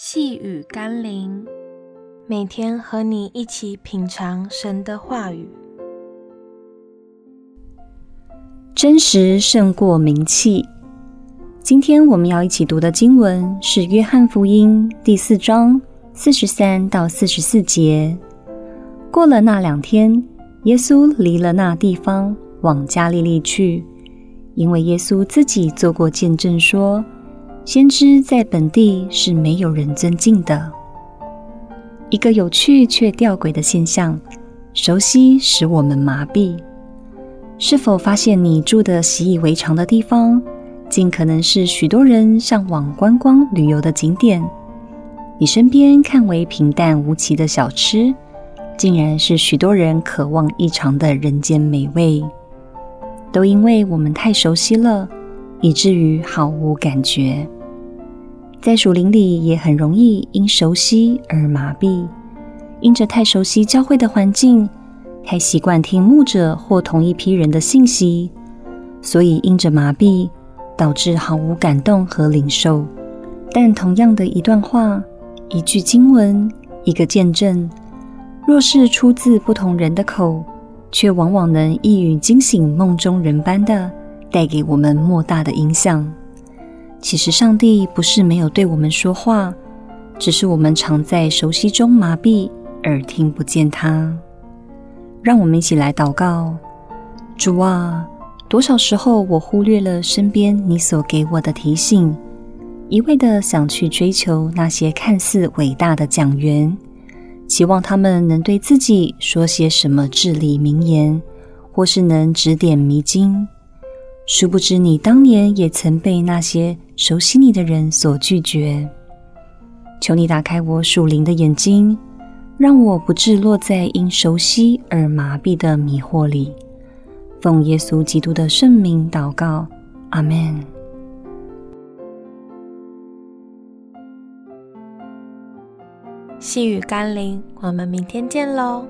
细雨甘霖，每天和你一起品尝神的话语。真实胜过名气。今天我们要一起读的经文是《约翰福音》第四章四十三到四十四节。过了那两天，耶稣离了那地方，往加利利去，因为耶稣自己做过见证说。先知在本地是没有人尊敬的。一个有趣却吊诡的现象，熟悉使我们麻痹。是否发现你住的习以为常的地方，竟可能是许多人向往观光旅游的景点？你身边看为平淡无奇的小吃，竟然是许多人渴望异常的人间美味。都因为我们太熟悉了，以至于毫无感觉。在属灵里也很容易因熟悉而麻痹，因着太熟悉教会的环境，太习惯听牧者或同一批人的信息，所以因着麻痹，导致毫无感动和领受。但同样的一段话、一句经文、一个见证，若是出自不同人的口，却往往能一语惊醒梦中人般的，带给我们莫大的影响。其实，上帝不是没有对我们说话，只是我们常在熟悉中麻痹，而听不见他。让我们一起来祷告：主啊，多少时候我忽略了身边你所给我的提醒，一味的想去追求那些看似伟大的讲员，期望他们能对自己说些什么至理名言，或是能指点迷津。殊不知，你当年也曾被那些熟悉你的人所拒绝。求你打开我属灵的眼睛，让我不致落在因熟悉而麻痹的迷惑里。奉耶稣基督的圣名祷告，阿门。细雨甘霖，我们明天见喽。